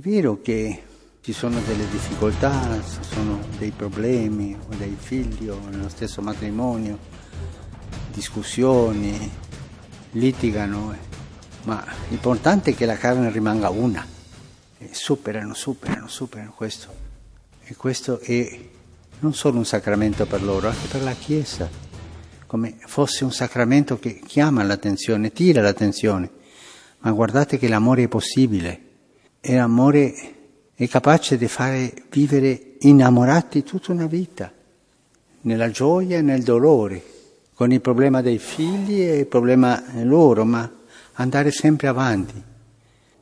Vero che ci sono delle difficoltà, ci sono dei problemi o dei figli o nello stesso matrimonio, discussioni, litigano, ma l'importante è che la carne rimanga una. Superano, superano, superano questo. E questo è non solo un sacramento per loro, anche per la Chiesa, come fosse un sacramento che chiama l'attenzione, tira l'attenzione. Ma guardate che l'amore è possibile e l'amore è capace di fare vivere innamorati tutta una vita, nella gioia e nel dolore, con il problema dei figli e il problema loro, ma andare sempre avanti,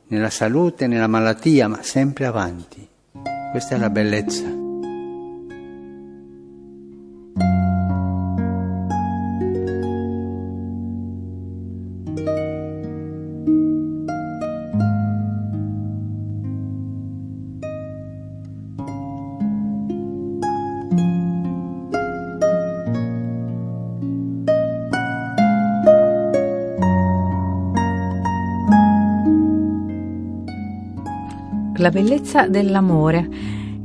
nella salute, nella malattia, ma sempre avanti. Questa è la bellezza. La bellezza dell'amore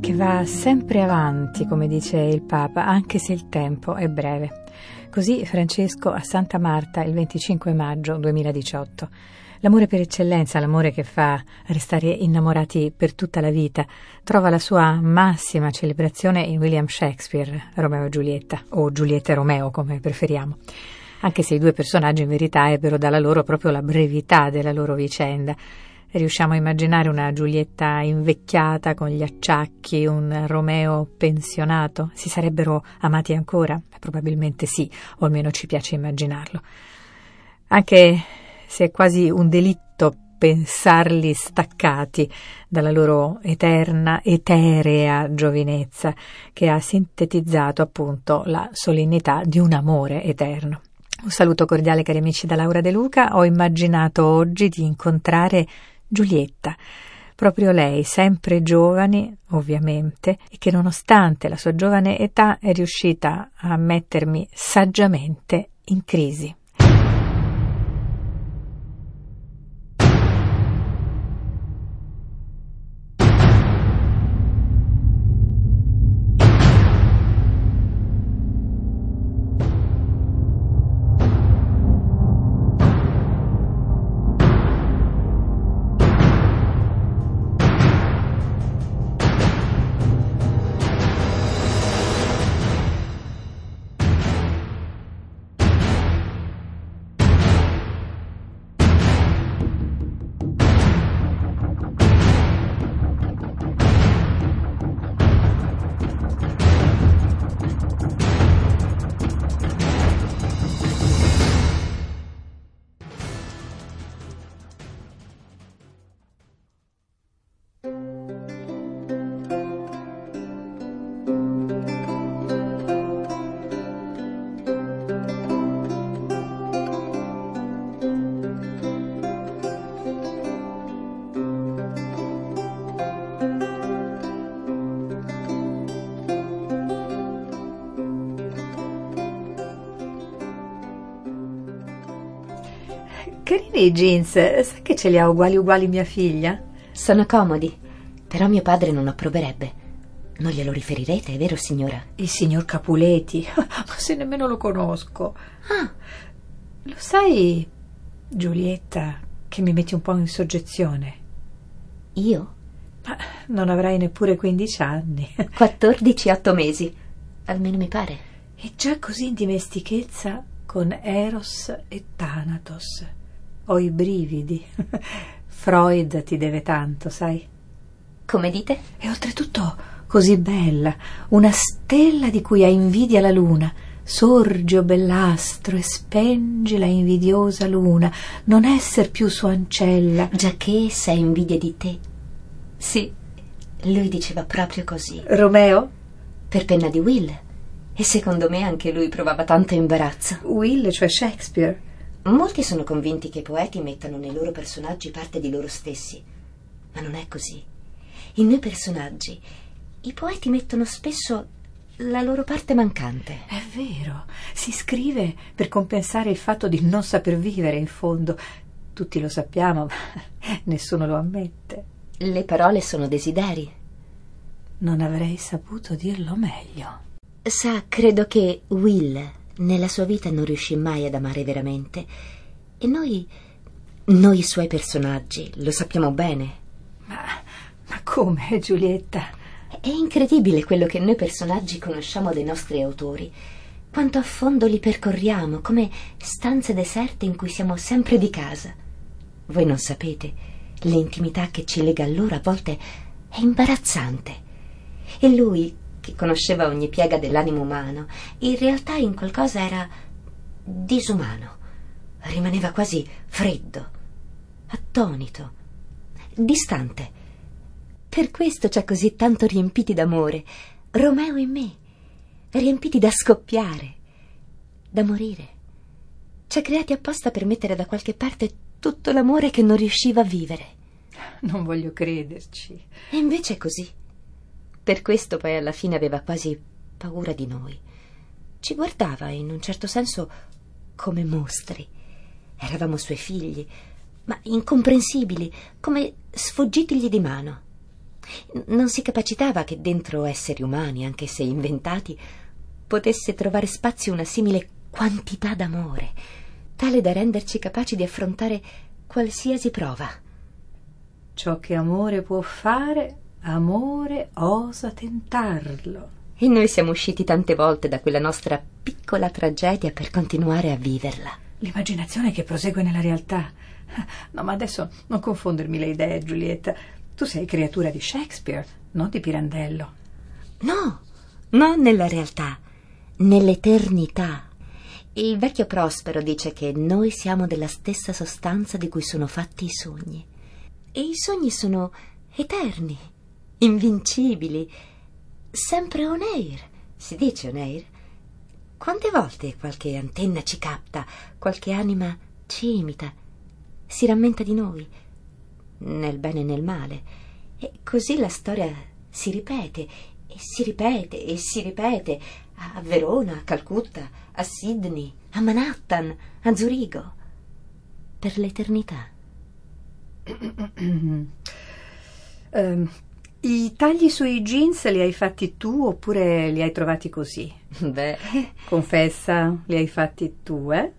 che va sempre avanti, come dice il Papa, anche se il tempo è breve. Così Francesco a Santa Marta il 25 maggio 2018. L'amore per eccellenza, l'amore che fa restare innamorati per tutta la vita, trova la sua massima celebrazione in William Shakespeare, Romeo e Giulietta, o Giulietta e Romeo come preferiamo anche se i due personaggi in verità ebbero dalla loro proprio la brevità della loro vicenda. Riusciamo a immaginare una Giulietta invecchiata con gli acciacchi, un Romeo pensionato? Si sarebbero amati ancora? Probabilmente sì, o almeno ci piace immaginarlo. Anche se è quasi un delitto pensarli staccati dalla loro eterna, eterea giovinezza, che ha sintetizzato appunto la solennità di un amore eterno. Un saluto cordiale cari amici da Laura De Luca. Ho immaginato oggi di incontrare Giulietta, proprio lei, sempre giovane, ovviamente, e che nonostante la sua giovane età è riuscita a mettermi saggiamente in crisi. I jeans, sai che ce li ha uguali uguali mia figlia? Sono comodi, però mio padre non approverebbe. Non glielo riferirete, è vero signora? Il signor Capuleti, ma se nemmeno lo conosco. Ah, Lo sai, Giulietta, che mi metti un po' in soggezione? io? Ma non avrai neppure 15 anni. 14 8 mesi. Almeno mi pare. E già così in dimestichezza con Eros e Thanatos. Ho i brividi. Freud ti deve tanto, sai? Come dite? E oltretutto così bella, una stella di cui ha invidia la luna. Sorge, o bellastro, e spenge la invidiosa luna, non esser più sua ancella. Giacché se ha invidia di te, Sì. Lui diceva proprio così. Romeo? Per penna di Will. E secondo me anche lui provava tanto imbarazzo. Will, cioè Shakespeare. Molti sono convinti che i poeti mettano nei loro personaggi parte di loro stessi. Ma non è così. In noi personaggi i poeti mettono spesso la loro parte mancante. È vero, si scrive per compensare il fatto di non saper vivere in fondo. Tutti lo sappiamo, ma nessuno lo ammette. Le parole sono desideri. Non avrei saputo dirlo meglio. Sa, credo che Will nella sua vita non riuscì mai ad amare veramente. E noi, noi suoi personaggi, lo sappiamo bene. Ma, ma come, Giulietta? È incredibile quello che noi personaggi conosciamo dei nostri autori. Quanto a fondo li percorriamo, come stanze deserte in cui siamo sempre di casa. Voi non sapete, l'intimità che ci lega a loro a volte è imbarazzante. E lui, che conosceva ogni piega dell'animo umano, in realtà in qualcosa era disumano. Rimaneva quasi freddo, attonito, distante. Per questo c'è così tanto riempiti d'amore, Romeo e me, riempiti da scoppiare, da morire. Ci ha creati apposta per mettere da qualche parte tutto l'amore che non riusciva a vivere. Non voglio crederci. E invece è così. Per questo poi alla fine aveva quasi paura di noi. Ci guardava in un certo senso come mostri. Eravamo suoi figli, ma incomprensibili, come sfuggitigli di mano. Non si capacitava che dentro esseri umani, anche se inventati, potesse trovare spazio una simile quantità d'amore, tale da renderci capaci di affrontare qualsiasi prova. Ciò che amore può fare, amore osa tentarlo. E noi siamo usciti tante volte da quella nostra piccola tragedia per continuare a viverla. L'immaginazione che prosegue nella realtà. No, ma adesso non confondermi le idee, Giulietta. Tu sei creatura di Shakespeare, non di Pirandello. No, non nella realtà, nell'eternità. Il vecchio Prospero dice che noi siamo della stessa sostanza di cui sono fatti i sogni. E i sogni sono eterni, invincibili, sempre on air. Si dice on air? Quante volte qualche antenna ci capta, qualche anima ci imita, si rammenta di noi? nel bene e nel male. E così la storia si ripete e si ripete e si ripete a Verona, a Calcutta, a Sydney, a Manhattan, a Zurigo, per l'eternità. um, I tagli sui jeans li hai fatti tu oppure li hai trovati così? Beh, confessa, li hai fatti tu, eh?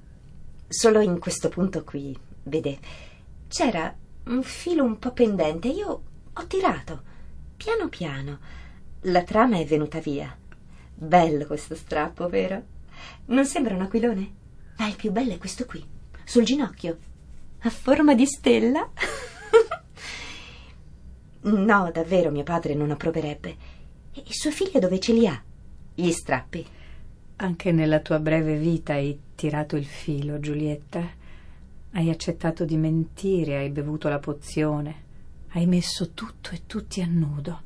Solo in questo punto qui, vede, c'era un filo un po' pendente. Io ho tirato, piano piano. La trama è venuta via. Bello questo strappo, vero? Non sembra un aquilone? Ma il più bello è questo qui, sul ginocchio, a forma di stella. no, davvero mio padre non approverebbe. E sua figlia dove ce li ha? Gli strappi. Anche nella tua breve vita hai tirato il filo, Giulietta. Hai accettato di mentire, hai bevuto la pozione, hai messo tutto e tutti a nudo.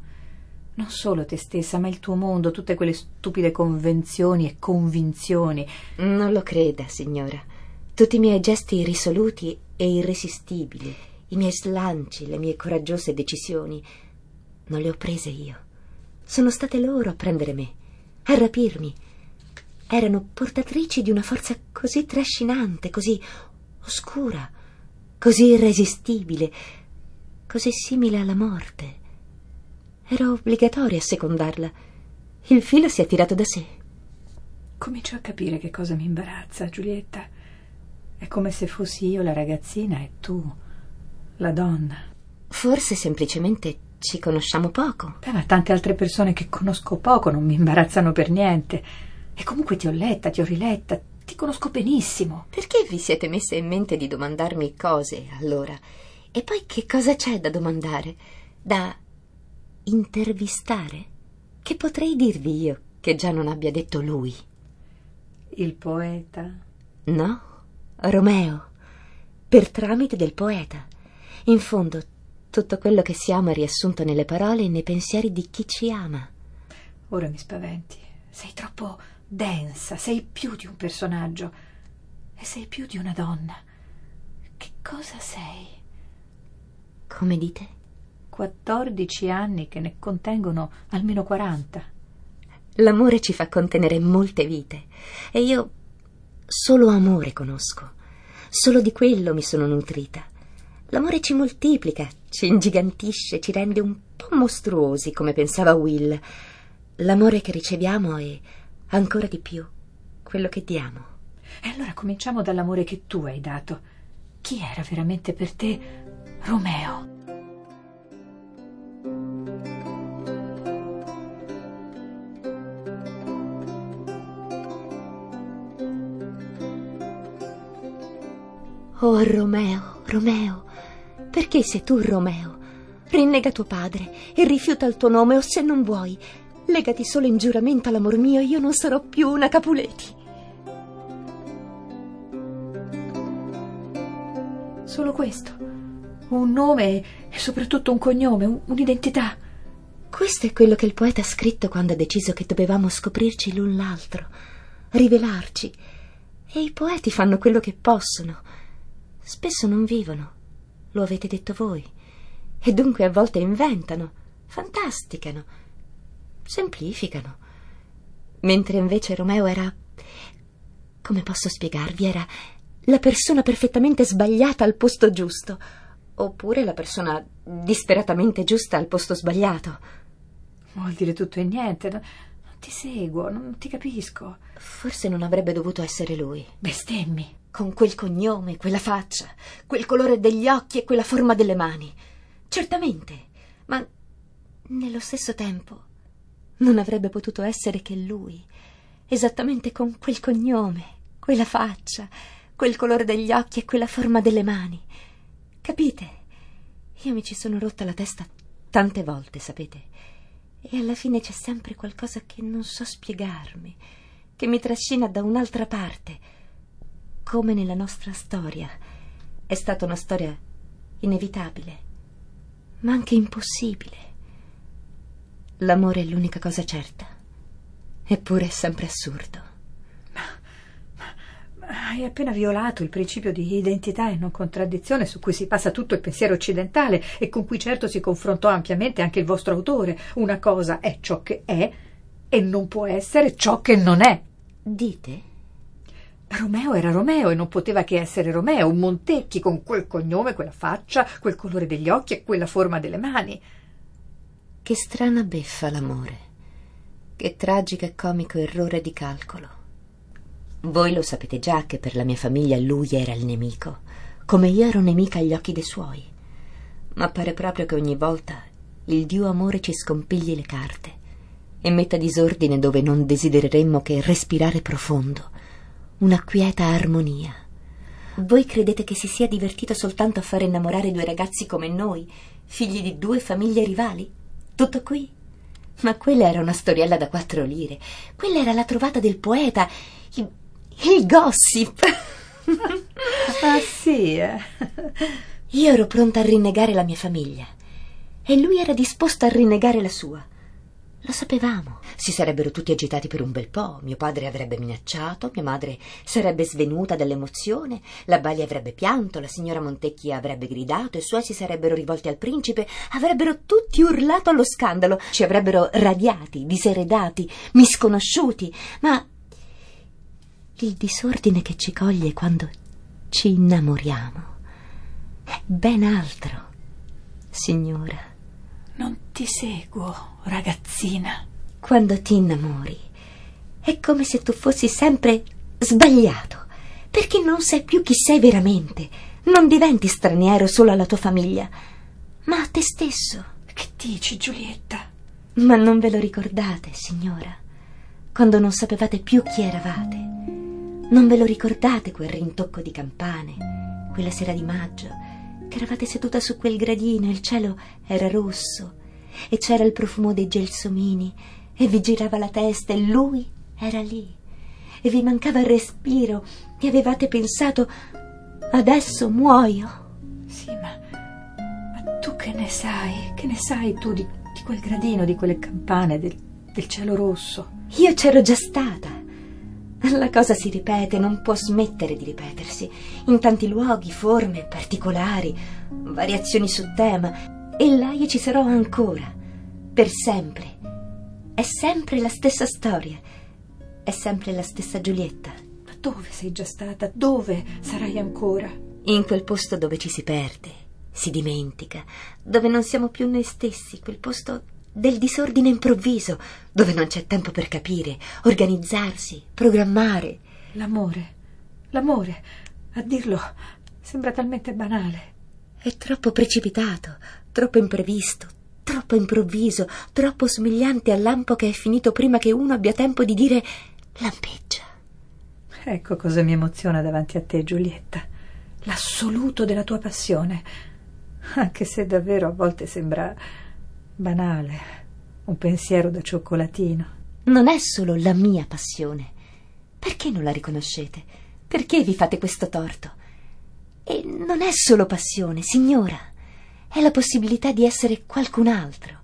Non solo te stessa, ma il tuo mondo, tutte quelle stupide convenzioni e convinzioni. Non lo creda, signora. Tutti i miei gesti risoluti e irresistibili, i miei slanci, le mie coraggiose decisioni, non le ho prese io. Sono state loro a prendere me, a rapirmi. Erano portatrici di una forza così trascinante, così oscura, così irresistibile, così simile alla morte. Era obbligatorio a secondarla. Il filo si è tirato da sé. Comincio a capire che cosa mi imbarazza, Giulietta. È come se fossi io la ragazzina e tu la donna. Forse semplicemente ci conosciamo poco. Beh, ma tante altre persone che conosco poco non mi imbarazzano per niente. E comunque ti ho letta, ti ho riletta, ti conosco benissimo. Perché vi siete messe in mente di domandarmi cose, allora? E poi che cosa c'è da domandare? Da intervistare? Che potrei dirvi io che già non abbia detto lui? Il poeta? No, Romeo, per tramite del poeta. In fondo, Tutto quello che siamo è riassunto nelle parole e nei pensieri di chi ci ama. Ora mi spaventi. Sei troppo densa, sei più di un personaggio e sei più di una donna. Che cosa sei? Come dite? 14 anni che ne contengono almeno 40. L'amore ci fa contenere molte vite e io solo amore conosco. Solo di quello mi sono nutrita. L'amore ci moltiplica, ci ingigantisce, ci rende un po' mostruosi, come pensava Will. L'amore che riceviamo è ancora di più quello che diamo. E allora cominciamo dall'amore che tu hai dato. Chi era veramente per te Romeo? Oh Romeo, Romeo, perché sei tu Romeo? Rinnega tuo padre e rifiuta il tuo nome o se non vuoi, legati solo in giuramento all'amor mio, io non sarò più una Capuleti. Solo questo. Un nome e soprattutto un cognome, un- un'identità. Questo è quello che il poeta ha scritto quando ha deciso che dovevamo scoprirci l'un l'altro, rivelarci. E i poeti fanno quello che possono. Spesso non vivono, lo avete detto voi, e dunque a volte inventano, fantasticano, semplificano. Mentre invece Romeo era... come posso spiegarvi? Era la persona perfettamente sbagliata al posto giusto, oppure la persona disperatamente giusta al posto sbagliato. Vuol dire tutto e niente. Ti seguo, non ti capisco. Forse non avrebbe dovuto essere lui. Bestemmi. Con quel cognome, quella faccia, quel colore degli occhi e quella forma delle mani. Certamente, ma nello stesso tempo non avrebbe potuto essere che lui, esattamente con quel cognome, quella faccia, quel colore degli occhi e quella forma delle mani. Capite? Io mi ci sono rotta la testa tante volte, sapete? E alla fine c'è sempre qualcosa che non so spiegarmi, che mi trascina da un'altra parte come nella nostra storia. È stata una storia inevitabile, ma anche impossibile. L'amore è l'unica cosa certa, eppure è sempre assurdo. Hai appena violato il principio di identità e non contraddizione su cui si passa tutto il pensiero occidentale e con cui certo si confrontò ampiamente anche il vostro autore. Una cosa è ciò che è e non può essere ciò che non è. Dite? Romeo era Romeo e non poteva che essere Romeo, un Montecchi con quel cognome, quella faccia, quel colore degli occhi e quella forma delle mani. Che strana beffa l'amore. Che tragico e comico errore di calcolo. Voi lo sapete già che per la mia famiglia lui era il nemico, come io ero nemica agli occhi dei suoi. Ma pare proprio che ogni volta il Dio amore ci scompigli le carte e metta disordine dove non desidereremmo che respirare profondo, una quieta armonia. Voi credete che si sia divertito soltanto a fare innamorare due ragazzi come noi, figli di due famiglie rivali? Tutto qui? Ma quella era una storiella da quattro lire. Quella era la trovata del poeta. Il, il gossip. Ah sì, eh. Io ero pronta a rinnegare la mia famiglia e lui era disposto a rinnegare la sua. Lo sapevamo. Si sarebbero tutti agitati per un bel po'. Mio padre avrebbe minacciato, mia madre sarebbe svenuta dall'emozione, la Bali avrebbe pianto, la signora Montecchi avrebbe gridato, i suoi si sarebbero rivolti al principe, avrebbero tutti urlato allo scandalo, ci avrebbero radiati, diseredati, misconosciuti. Ma il disordine che ci coglie quando ci innamoriamo è ben altro, signora. Non ti seguo, ragazzina. Quando ti innamori è come se tu fossi sempre sbagliato, perché non sai più chi sei veramente. Non diventi straniero solo alla tua famiglia, ma a te stesso. Che dici, Giulietta? Ma non ve lo ricordate, signora? Quando non sapevate più chi eravate? Non ve lo ricordate quel rintocco di campane, quella sera di maggio, che eravate seduta su quel gradino e il cielo era rosso e c'era il profumo dei gelsomini e vi girava la testa e lui era lì e vi mancava il respiro e avevate pensato adesso muoio. Sì, ma, ma tu che ne sai? Che ne sai tu di, di quel gradino, di quelle campane, del, del cielo rosso? Io c'ero già stata. La cosa si ripete, non può smettere di ripetersi, in tanti luoghi, forme, particolari, variazioni su tema, e là io ci sarò ancora, per sempre. È sempre la stessa storia, è sempre la stessa Giulietta. Ma dove sei già stata? Dove sarai ancora? In quel posto dove ci si perde, si dimentica, dove non siamo più noi stessi, quel posto del disordine improvviso, dove non c'è tempo per capire, organizzarsi, programmare. L'amore, l'amore, a dirlo sembra talmente banale. È troppo precipitato, troppo imprevisto, troppo improvviso, troppo somigliante al lampo che è finito prima che uno abbia tempo di dire lampeggia. Ecco cosa mi emoziona davanti a te, Giulietta. L'assoluto della tua passione. Anche se davvero a volte sembra banale, un pensiero da cioccolatino. Non è solo la mia passione. Perché non la riconoscete? Perché vi fate questo torto? E non è solo passione, signora. È la possibilità di essere qualcun altro,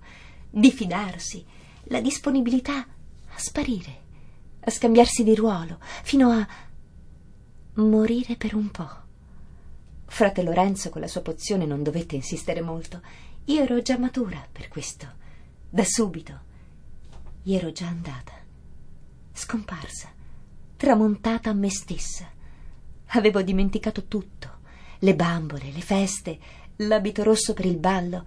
di fidarsi, la disponibilità a sparire, a scambiarsi di ruolo, fino a morire per un po'. Frate Lorenzo con la sua pozione non dovette insistere molto io ero già matura per questo, da subito. Io ero già andata, scomparsa, tramontata a me stessa. Avevo dimenticato tutto, le bambole, le feste, l'abito rosso per il ballo.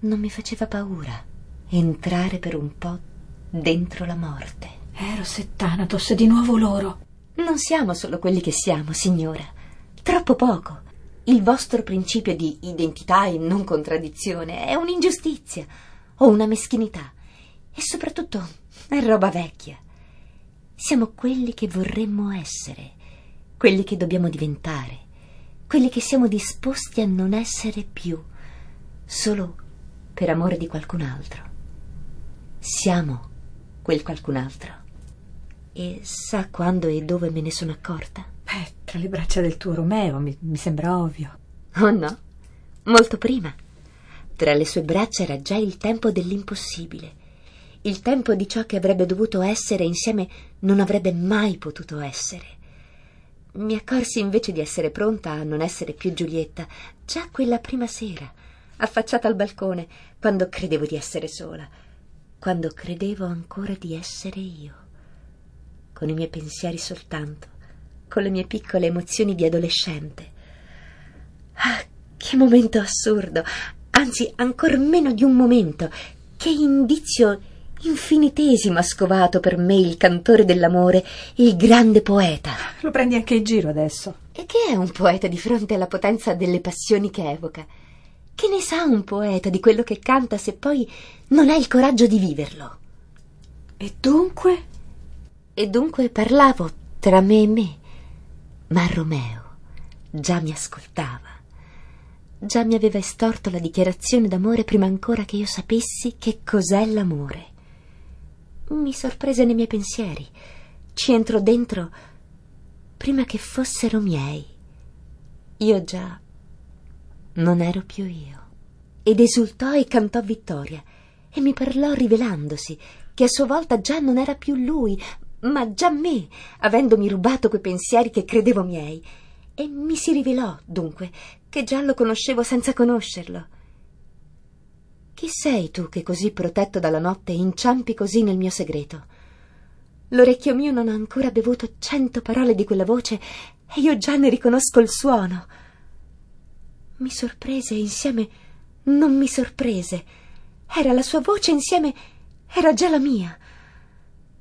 Non mi faceva paura entrare per un po' dentro la morte. Eros e Thanatos, di nuovo loro. Non siamo solo quelli che siamo, signora. Troppo poco. Il vostro principio di identità e non contraddizione è un'ingiustizia o una meschinità e soprattutto è roba vecchia. Siamo quelli che vorremmo essere, quelli che dobbiamo diventare, quelli che siamo disposti a non essere più, solo per amore di qualcun altro. Siamo quel qualcun altro. E sa quando e dove me ne sono accorta? Tra le braccia del tuo Romeo, mi, mi sembra ovvio. Oh no, molto prima. Tra le sue braccia era già il tempo dell'impossibile, il tempo di ciò che avrebbe dovuto essere insieme non avrebbe mai potuto essere. Mi accorsi invece di essere pronta a non essere più Giulietta, già quella prima sera, affacciata al balcone, quando credevo di essere sola, quando credevo ancora di essere io, con i miei pensieri soltanto con le mie piccole emozioni di adolescente. Ah, che momento assurdo, anzi ancor meno di un momento, che indizio infinitesimo ha scovato per me il cantore dell'amore, il grande poeta. Lo prendi anche in giro adesso. E che è un poeta di fronte alla potenza delle passioni che evoca? Che ne sa un poeta di quello che canta se poi non ha il coraggio di viverlo? E dunque? E dunque parlavo tra me e me ma Romeo già mi ascoltava. Già mi aveva estorto la dichiarazione d'amore prima ancora che io sapessi che cos'è l'amore. Mi sorprese nei miei pensieri. Ci entrò dentro prima che fossero miei. Io già non ero più io. Ed esultò e cantò vittoria e mi parlò rivelandosi che a sua volta già non era più lui, ma già me, avendomi rubato quei pensieri che credevo miei. E mi si rivelò, dunque, che già lo conoscevo senza conoscerlo. Chi sei tu che così protetto dalla notte inciampi così nel mio segreto? L'orecchio mio non ha ancora bevuto cento parole di quella voce e io già ne riconosco il suono. Mi sorprese e insieme non mi sorprese. Era la sua voce insieme era già la mia.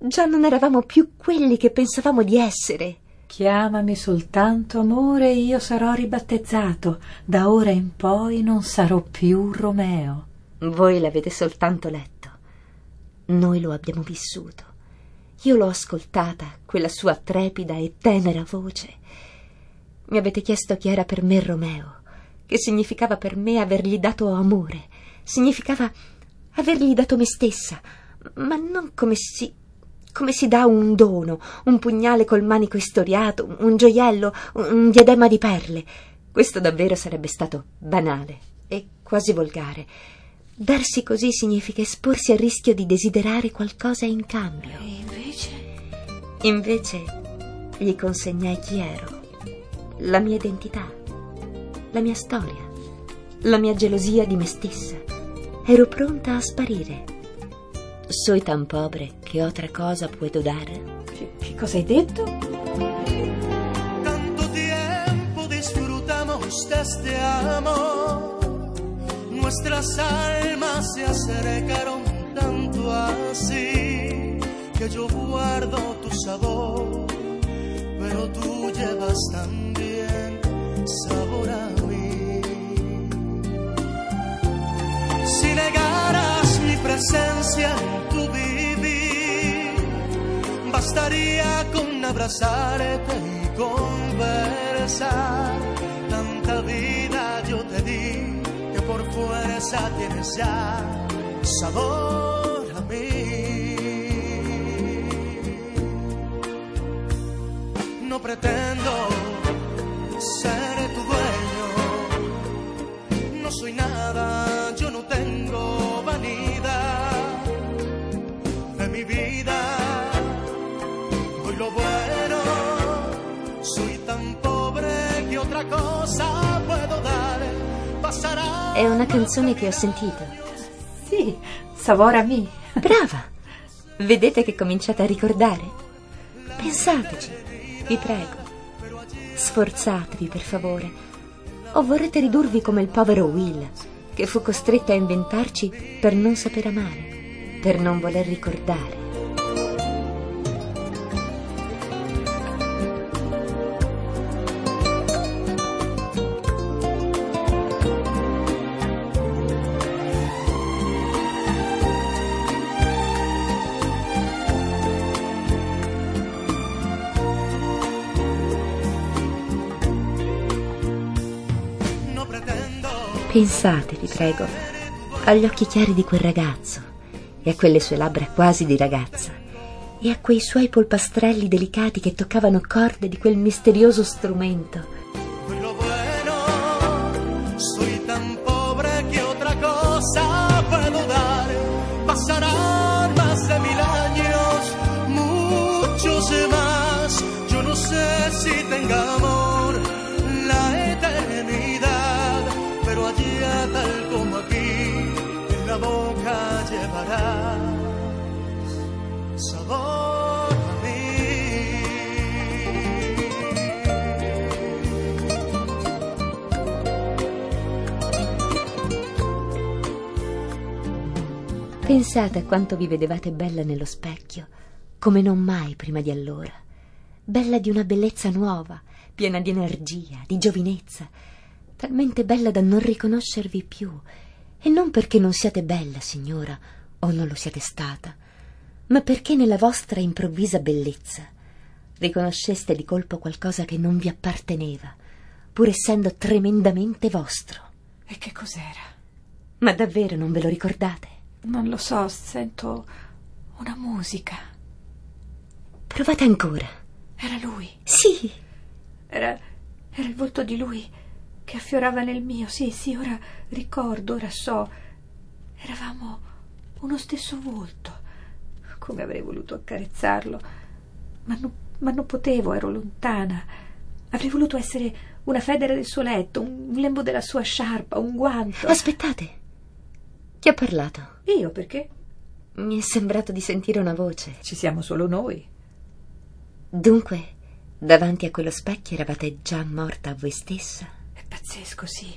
Già non eravamo più quelli che pensavamo di essere. Chiamami soltanto amore e io sarò ribattezzato. Da ora in poi non sarò più Romeo. Voi l'avete soltanto letto. Noi lo abbiamo vissuto. Io l'ho ascoltata, quella sua trepida e tenera voce. Mi avete chiesto chi era per me Romeo, che significava per me avergli dato amore, significava avergli dato me stessa, ma non come si come si dà un dono, un pugnale col manico istoriato, un gioiello, un diadema di perle. Questo davvero sarebbe stato banale. È quasi volgare. Darsi così significa esporsi al rischio di desiderare qualcosa in cambio. E invece? Invece gli consegnai chi ero, la mia identità, la mia storia, la mia gelosia di me stessa. Ero pronta a sparire. Soy tan pobre che otra cosa puedo dare. Che, che cosa hai detto? Tanto tiempo disfrutamos de este amor. Nuestras almas se acercaron tanto así que yo guardo tu sabor, pero tú llevas también sabor a mí. Si negaras mi presencia en tu vivir, bastaría con abrazarte y conversar. Tanta vida yo te di que por fuerza tienes ya sabor a mí. No pretendo ser tu dueño, no soy nada, lo bueno, soy tan pobre che otra cosa puedo dare. Pasará. È una canzone che ho sentito. Sì, Savora mi. Brava! Vedete che cominciate a ricordare? Pensateci, vi prego. Sforzatevi, per favore. O vorrete ridurvi come il povero Will, che fu costretto a inventarci per non sapere amare, per non voler ricordare. Pensate, vi prego, agli occhi chiari di quel ragazzo e a quelle sue labbra quasi di ragazza e a quei suoi polpastrelli delicati che toccavano corde di quel misterioso strumento. Pensate a quanto vi vedevate bella nello specchio, come non mai prima di allora. Bella di una bellezza nuova, piena di energia, di giovinezza, talmente bella da non riconoscervi più. E non perché non siate bella, signora, o non lo siate stata, ma perché nella vostra improvvisa bellezza riconosceste di colpo qualcosa che non vi apparteneva, pur essendo tremendamente vostro. E che cos'era? Ma davvero non ve lo ricordate? Non lo so, sento una musica. Provate ancora. Era lui. Sì, Era, era il volto di lui che affiorava nel mio. Sì, sì, ora ricordo, ora so. Eravamo uno stesso volto. Come avrei voluto accarezzarlo. Ma non, ma non potevo, ero lontana. Avrei voluto essere una federa del suo letto, un lembo della sua sciarpa, un guanto. aspettate. Chi ha parlato? Io perché? Mi è sembrato di sentire una voce. Ci siamo solo noi. Dunque, davanti a quello specchio eravate già morta a voi stessa? È pazzesco, sì.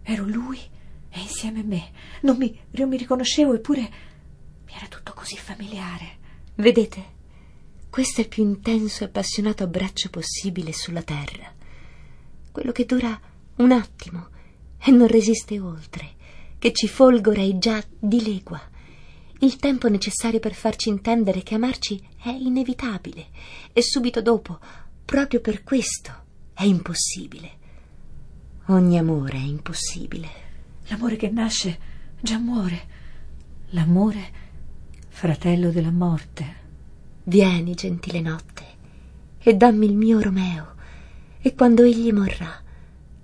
Ero lui e insieme a me. Non mi, non mi riconoscevo, eppure mi era tutto così familiare. Vedete? Questo è il più intenso e appassionato abbraccio possibile sulla terra. Quello che dura un attimo e non resiste oltre, che ci folgoreggia di legua. Il tempo necessario per farci intendere che amarci è inevitabile e subito dopo, proprio per questo, è impossibile. Ogni amore è impossibile. L'amore che nasce già muore. L'amore, fratello della morte. Vieni, gentile notte, e dammi il mio Romeo, e quando egli morrà,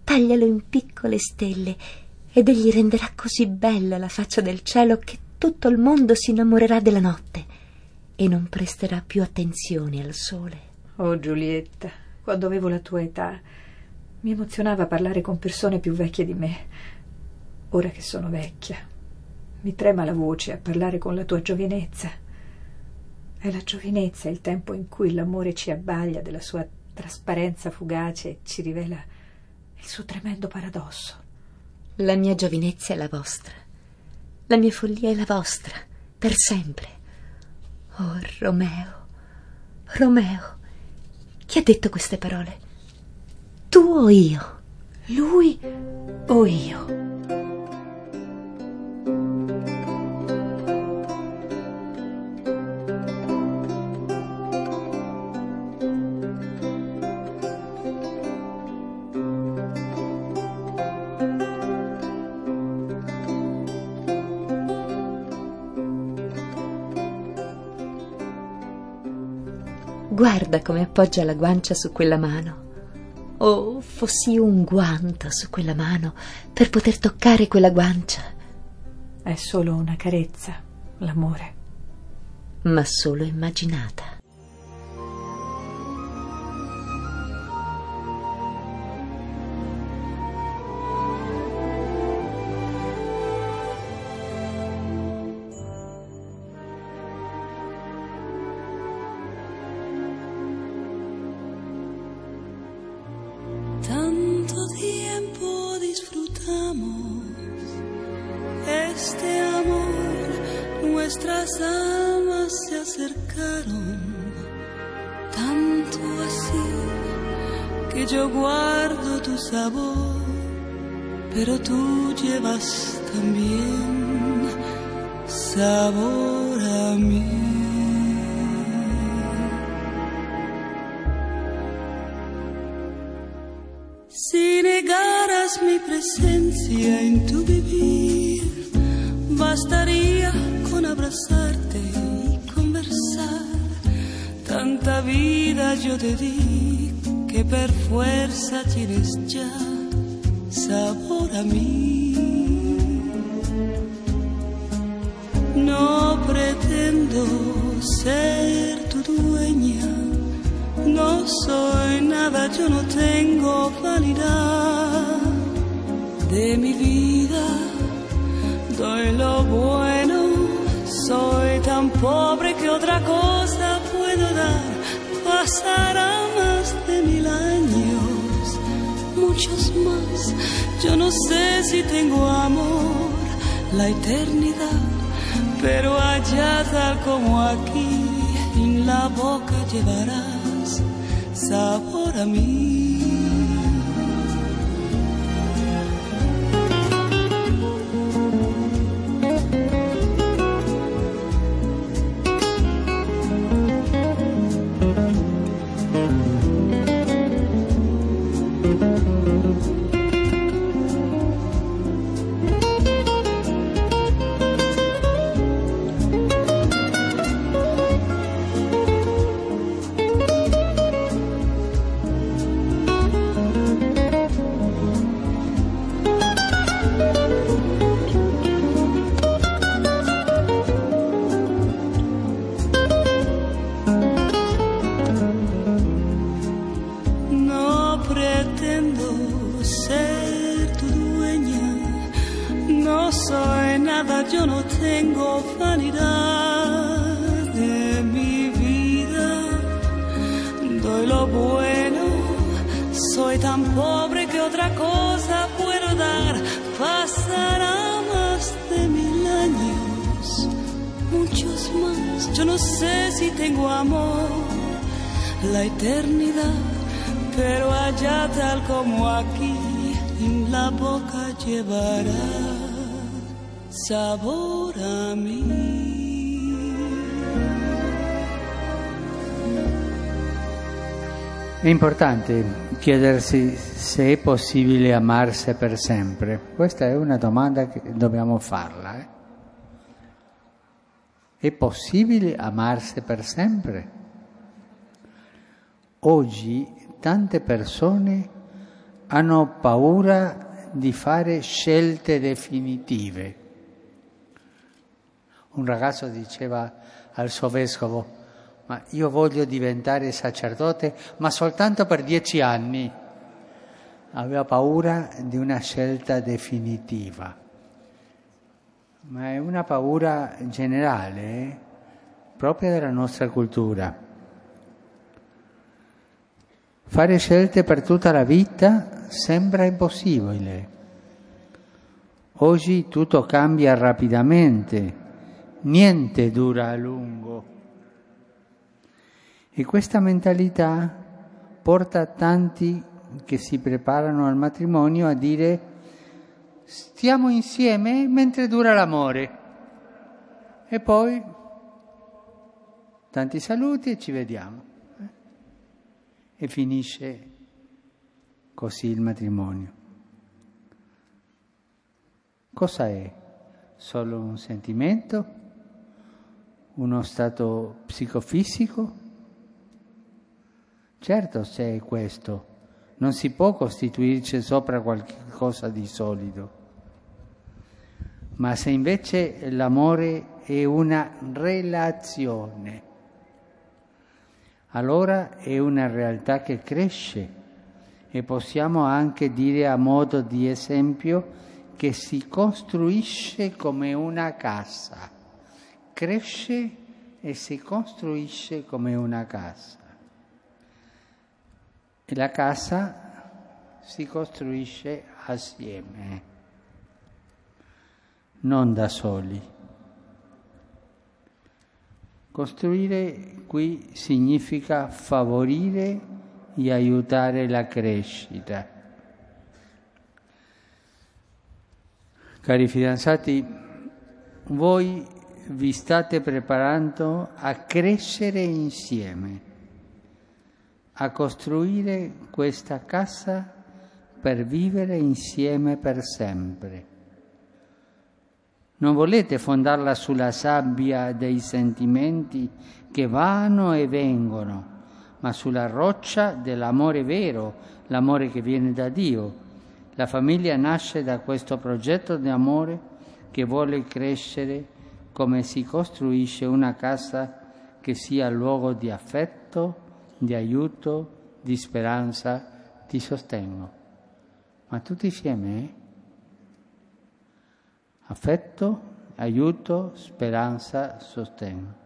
taglialo in piccole stelle ed egli renderà così bella la faccia del cielo che tutto il mondo si innamorerà della notte e non presterà più attenzione al sole. Oh Giulietta, quando avevo la tua età mi emozionava parlare con persone più vecchie di me. Ora che sono vecchia, mi trema la voce a parlare con la tua giovinezza. È la giovinezza il tempo in cui l'amore ci abbaglia della sua trasparenza fugace e ci rivela il suo tremendo paradosso. La mia giovinezza è la vostra, la mia follia è la vostra, per sempre. Oh, Romeo, Romeo, chi ha detto queste parole? Tu o io? Lui o io? Guarda come appoggia la guancia su quella mano. Oh, fossi io un guanto su quella mano per poter toccare quella guancia. È solo una carezza, l'amore. Ma solo immaginata. Tanta vida yo te di que per fuerza tienes ya sabor a mí. No pretendo ser tu dueña no soy nada, yo no tengo vanidad de mi vida. Doy lo bueno, soy tan pobre que otra cosa puedo. Pasará más de mil años, muchos más. Yo no sé si tengo amor, la eternidad, pero allá tal como aquí, en la boca llevarás sabor a mí. Tengo amor, la eternidad pero allá tal como aquí en la boca llevará sabor a mí. È importante chiedersi se è possibile amarsi per sempre. Questa è una domanda che dobbiamo farla. eh. È possibile amarsi per sempre? Oggi tante persone hanno paura di fare scelte definitive. Un ragazzo diceva al suo vescovo, ma io voglio diventare sacerdote, ma soltanto per dieci anni. Aveva paura di una scelta definitiva, ma è una paura generale, eh? propria della nostra cultura. Fare scelte per tutta la vita sembra impossibile. Oggi tutto cambia rapidamente, niente dura a lungo. E questa mentalità porta tanti che si preparano al matrimonio a dire stiamo insieme mentre dura l'amore. E poi tanti saluti e ci vediamo. E finisce così il matrimonio. Cosa è? Solo un sentimento? Uno stato psicofisico? Certo, se è questo, non si può costituirci sopra qualcosa di solido. Ma se invece l'amore è una relazione, allora è una realtà che cresce e possiamo anche dire a modo di esempio che si costruisce come una casa, cresce e si costruisce come una casa. E la casa si costruisce assieme, non da soli. Costruire qui significa favorire e aiutare la crescita. Cari fidanzati, voi vi state preparando a crescere insieme a costruire questa casa per vivere insieme per sempre. Non volete fondarla sulla sabbia dei sentimenti che vanno e vengono, ma sulla roccia dell'amore vero, l'amore che viene da Dio. La famiglia nasce da questo progetto di amore che vuole crescere come si costruisce una casa che sia luogo di affetto, di aiuto, di speranza, di sostegno. Ma tutti insieme? Eh? Affetto, aiuto, speranza, sostegno.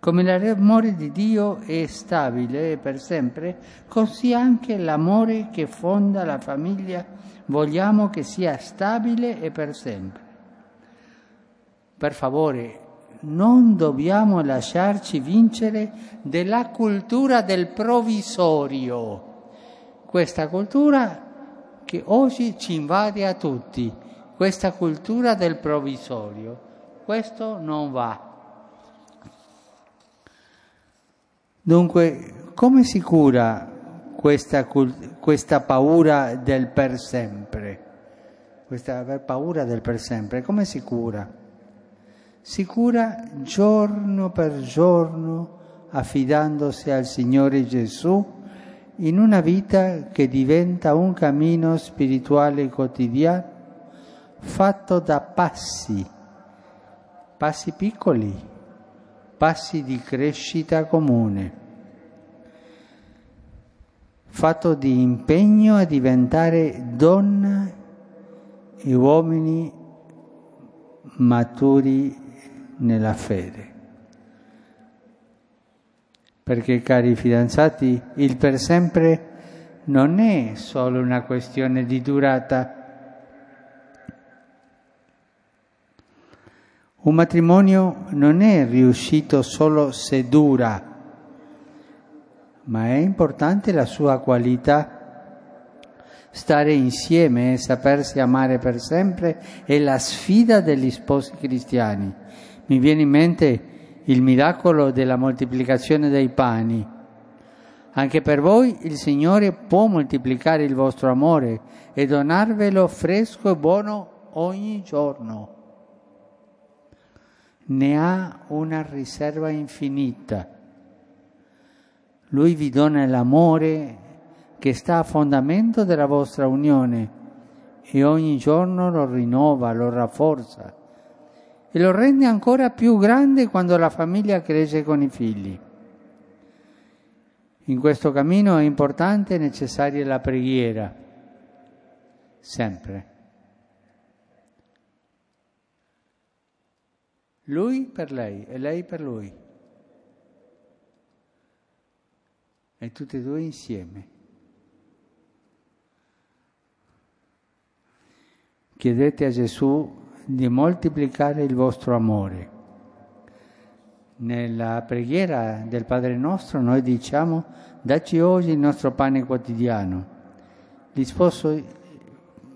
Come l'amore di Dio è stabile per sempre, così anche l'amore che fonda la famiglia vogliamo che sia stabile e per sempre. Per favore, non dobbiamo lasciarci vincere della cultura del provvisorio, questa cultura che oggi ci invade a tutti, questa cultura del provvisorio. Questo non va. Dunque, come si cura questa, questa paura del per sempre? Questa paura del per sempre, come si cura? Si cura giorno per giorno affidandosi al Signore Gesù in una vita che diventa un cammino spirituale quotidiano fatto da passi, passi piccoli, passi di crescita comune, fatto di impegno a diventare donna e uomini maturi nella fede. Perché, cari fidanzati, il per sempre non è solo una questione di durata. Un matrimonio non è riuscito solo se dura, ma è importante la sua qualità. Stare insieme e sapersi amare per sempre è la sfida degli sposi cristiani mi viene in mente il miracolo della moltiplicazione dei pani. Anche per voi il Signore può moltiplicare il vostro amore e donarvelo fresco e buono ogni giorno. Ne ha una riserva infinita. Lui vi dona l'amore che sta a fondamento della vostra unione e ogni giorno lo rinnova, lo rafforza e lo rende ancora più grande quando la famiglia cresce con i figli. In questo cammino è importante e necessaria la preghiera, sempre. Lui per lei e lei per lui. E tutti e due insieme. Chiedete a Gesù di moltiplicare il vostro amore. Nella preghiera del Padre nostro noi diciamo dacci oggi il nostro pane quotidiano. Gli sposi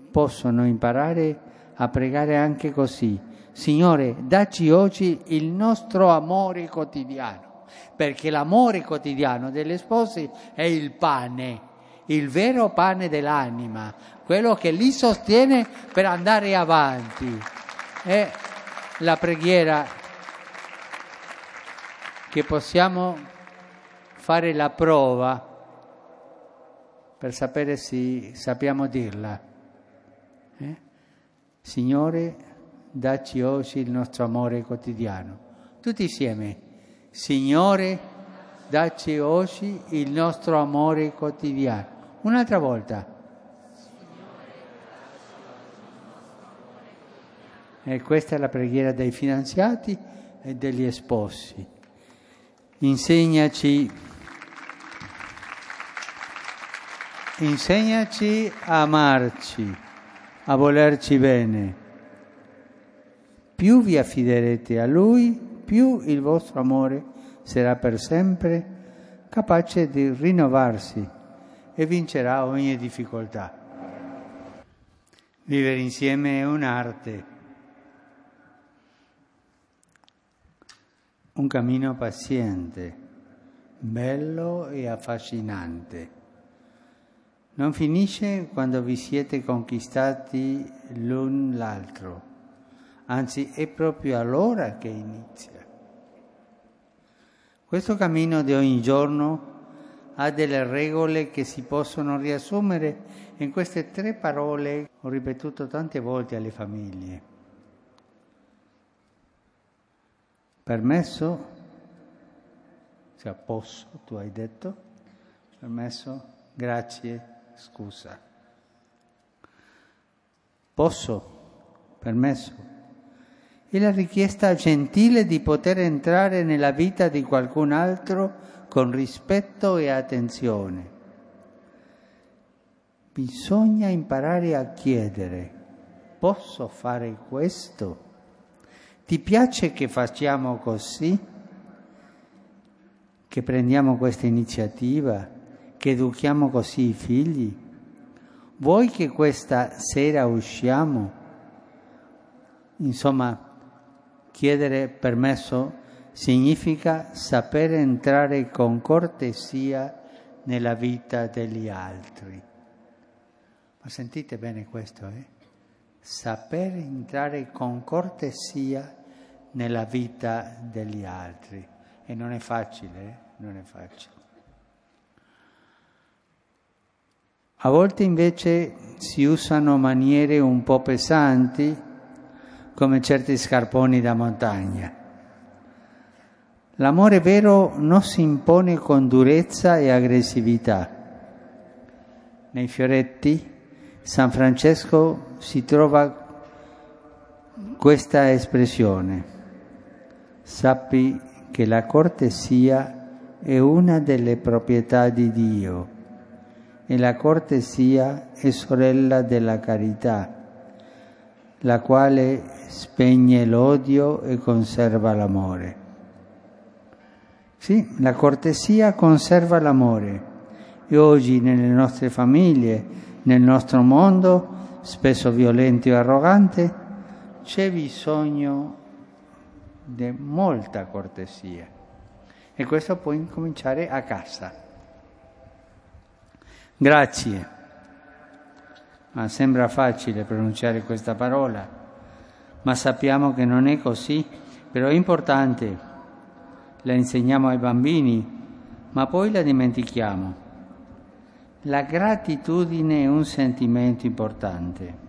possono imparare a pregare anche così. Signore, dacci oggi il nostro amore quotidiano, perché l'amore quotidiano delle spose è il pane, il vero pane dell'anima, quello che li sostiene per andare avanti. È la preghiera che possiamo fare la prova per sapere se sappiamo dirla. Eh? Signore, dacci oggi il nostro amore quotidiano. Tutti insieme. Signore, dacci oggi il nostro amore quotidiano. Un'altra volta. E questa è la preghiera dei finanziati e degli esposi. Insegnaci, insegnaci a amarci, a volerci bene. Più vi affiderete a Lui, più il vostro amore sarà per sempre capace di rinnovarsi e vincerà ogni difficoltà. Vivere insieme è un'arte. Un cammino paziente, bello e affascinante. Non finisce quando vi siete conquistati l'un l'altro, anzi è proprio allora che inizia. Questo cammino di ogni giorno ha delle regole che si possono riassumere in queste tre parole che ho ripetuto tante volte alle famiglie. Permesso? Cioè posso, tu hai detto. Permesso? Grazie, scusa. Posso? Permesso? E la richiesta gentile di poter entrare nella vita di qualcun altro con rispetto e attenzione. Bisogna imparare a chiedere, posso fare questo? Ti piace che facciamo così? Che prendiamo questa iniziativa? Che educhiamo così i figli? Vuoi che questa sera usciamo? Insomma, chiedere permesso significa sapere entrare con cortesia nella vita degli altri. Ma sentite bene questo, eh? Saper entrare con cortesia nella vita degli altri. E non è facile, eh? non è facile. A volte invece si usano maniere un po' pesanti, come certi scarponi da montagna. L'amore vero non si impone con durezza e aggressività. Nei fioretti San Francesco si trova questa espressione sappi che la cortesia è una delle proprietà di Dio e la cortesia è sorella della carità, la quale spegne l'odio e conserva l'amore. Sì, la cortesia conserva l'amore e oggi nelle nostre famiglie, nel nostro mondo, spesso violento e arrogante, c'è bisogno di molta cortesia. E questo può incominciare a casa. Grazie. Ma sembra facile pronunciare questa parola, ma sappiamo che non è così, però è importante. La insegniamo ai bambini, ma poi la dimentichiamo. La gratitudine è un sentimento importante.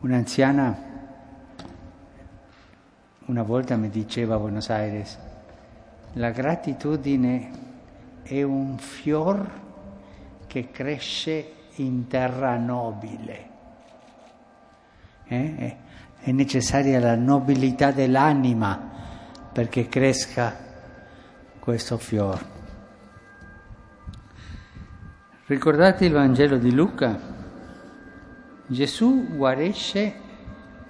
Un'anziana una volta mi diceva a Buenos Aires, la gratitudine è un fior che cresce in terra nobile. Eh? eh è necessaria la nobilità dell'anima perché cresca questo fior. Ricordate il Vangelo di Luca? Gesù guarisce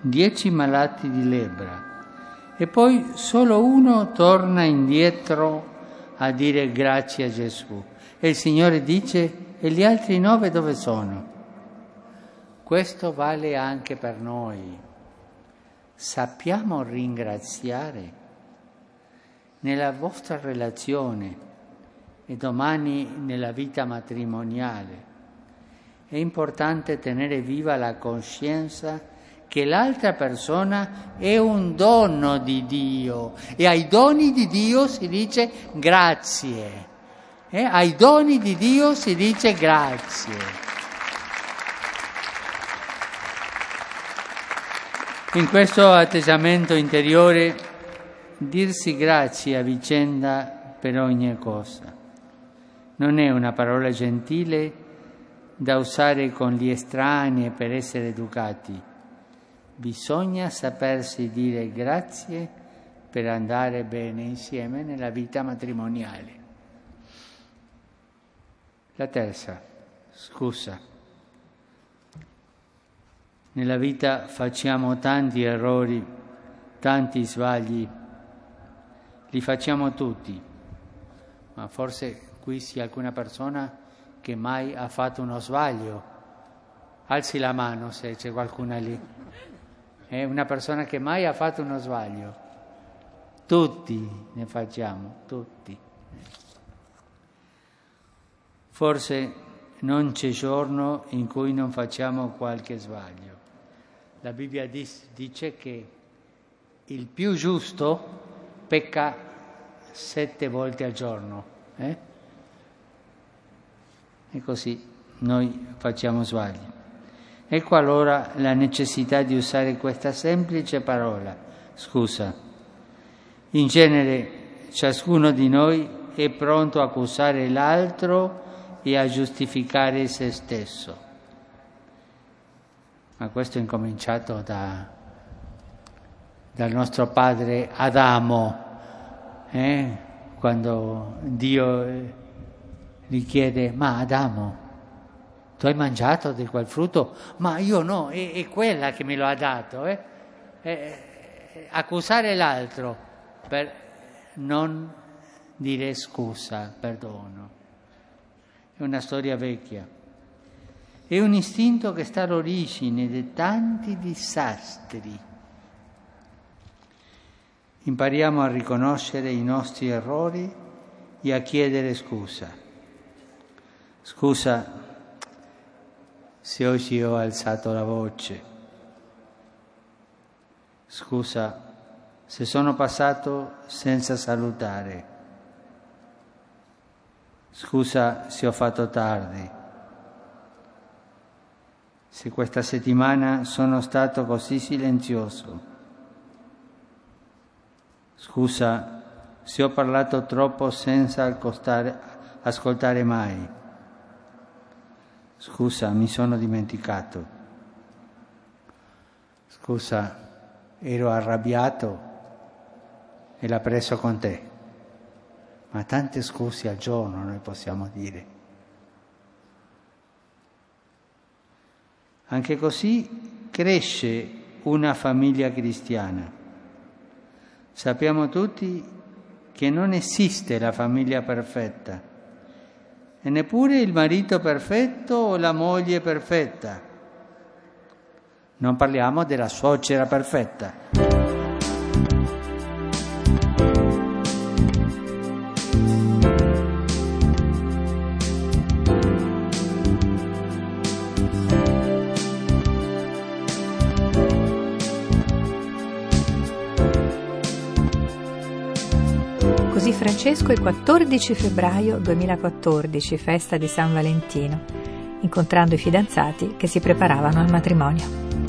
dieci malati di lebbra e poi solo uno torna indietro a dire grazie a Gesù. E il Signore dice, e gli altri nove dove sono? Questo vale anche per noi. Sappiamo ringraziare nella vostra relazione e domani nella vita matrimoniale. È importante tenere viva la coscienza che l'altra persona è un dono di Dio e ai doni di Dio si dice grazie. Eh? Ai doni di Dio si dice grazie. In questo atteggiamento interiore dirsi grazie a vicenda per ogni cosa. Non è una parola gentile da usare con gli estranei per essere educati. Bisogna sapersi dire grazie per andare bene insieme nella vita matrimoniale. La terza, scusa. Nella vita facciamo tanti errori, tanti sbagli, li facciamo tutti, ma forse qui c'è alcuna persona che mai ha fatto uno sbaglio. Alzi la mano se c'è qualcuna lì. È una persona che mai ha fatto uno sbaglio. Tutti ne facciamo, tutti. Forse non c'è giorno in cui non facciamo qualche sbaglio. La Bibbia dice che il più giusto pecca sette volte al giorno. Eh? E così noi facciamo sbagli. Ecco allora la necessità di usare questa semplice parola, scusa. In genere ciascuno di noi è pronto a accusare l'altro e a giustificare se stesso ma questo è incominciato da, dal nostro padre Adamo, eh? quando Dio gli chiede, ma Adamo, tu hai mangiato di quel frutto? Ma io no, è, è quella che me lo ha dato. Eh? Eh, accusare l'altro per non dire scusa, perdono. È una storia vecchia. È un istinto che sta all'origine di tanti disastri. Impariamo a riconoscere i nostri errori e a chiedere scusa. Scusa se oggi ho alzato la voce. Scusa se sono passato senza salutare. Scusa se ho fatto tardi se questa settimana sono stato così silenzioso. Scusa se ho parlato troppo senza ascoltare mai. Scusa, mi sono dimenticato. Scusa, ero arrabbiato e l'ha preso con te. Ma tante scuse al giorno noi possiamo dire. Anche così cresce una famiglia cristiana. Sappiamo tutti che non esiste la famiglia perfetta e neppure il marito perfetto o la moglie perfetta. Non parliamo della suocera perfetta. Francesco il 14 febbraio 2014, festa di San Valentino, incontrando i fidanzati che si preparavano al matrimonio.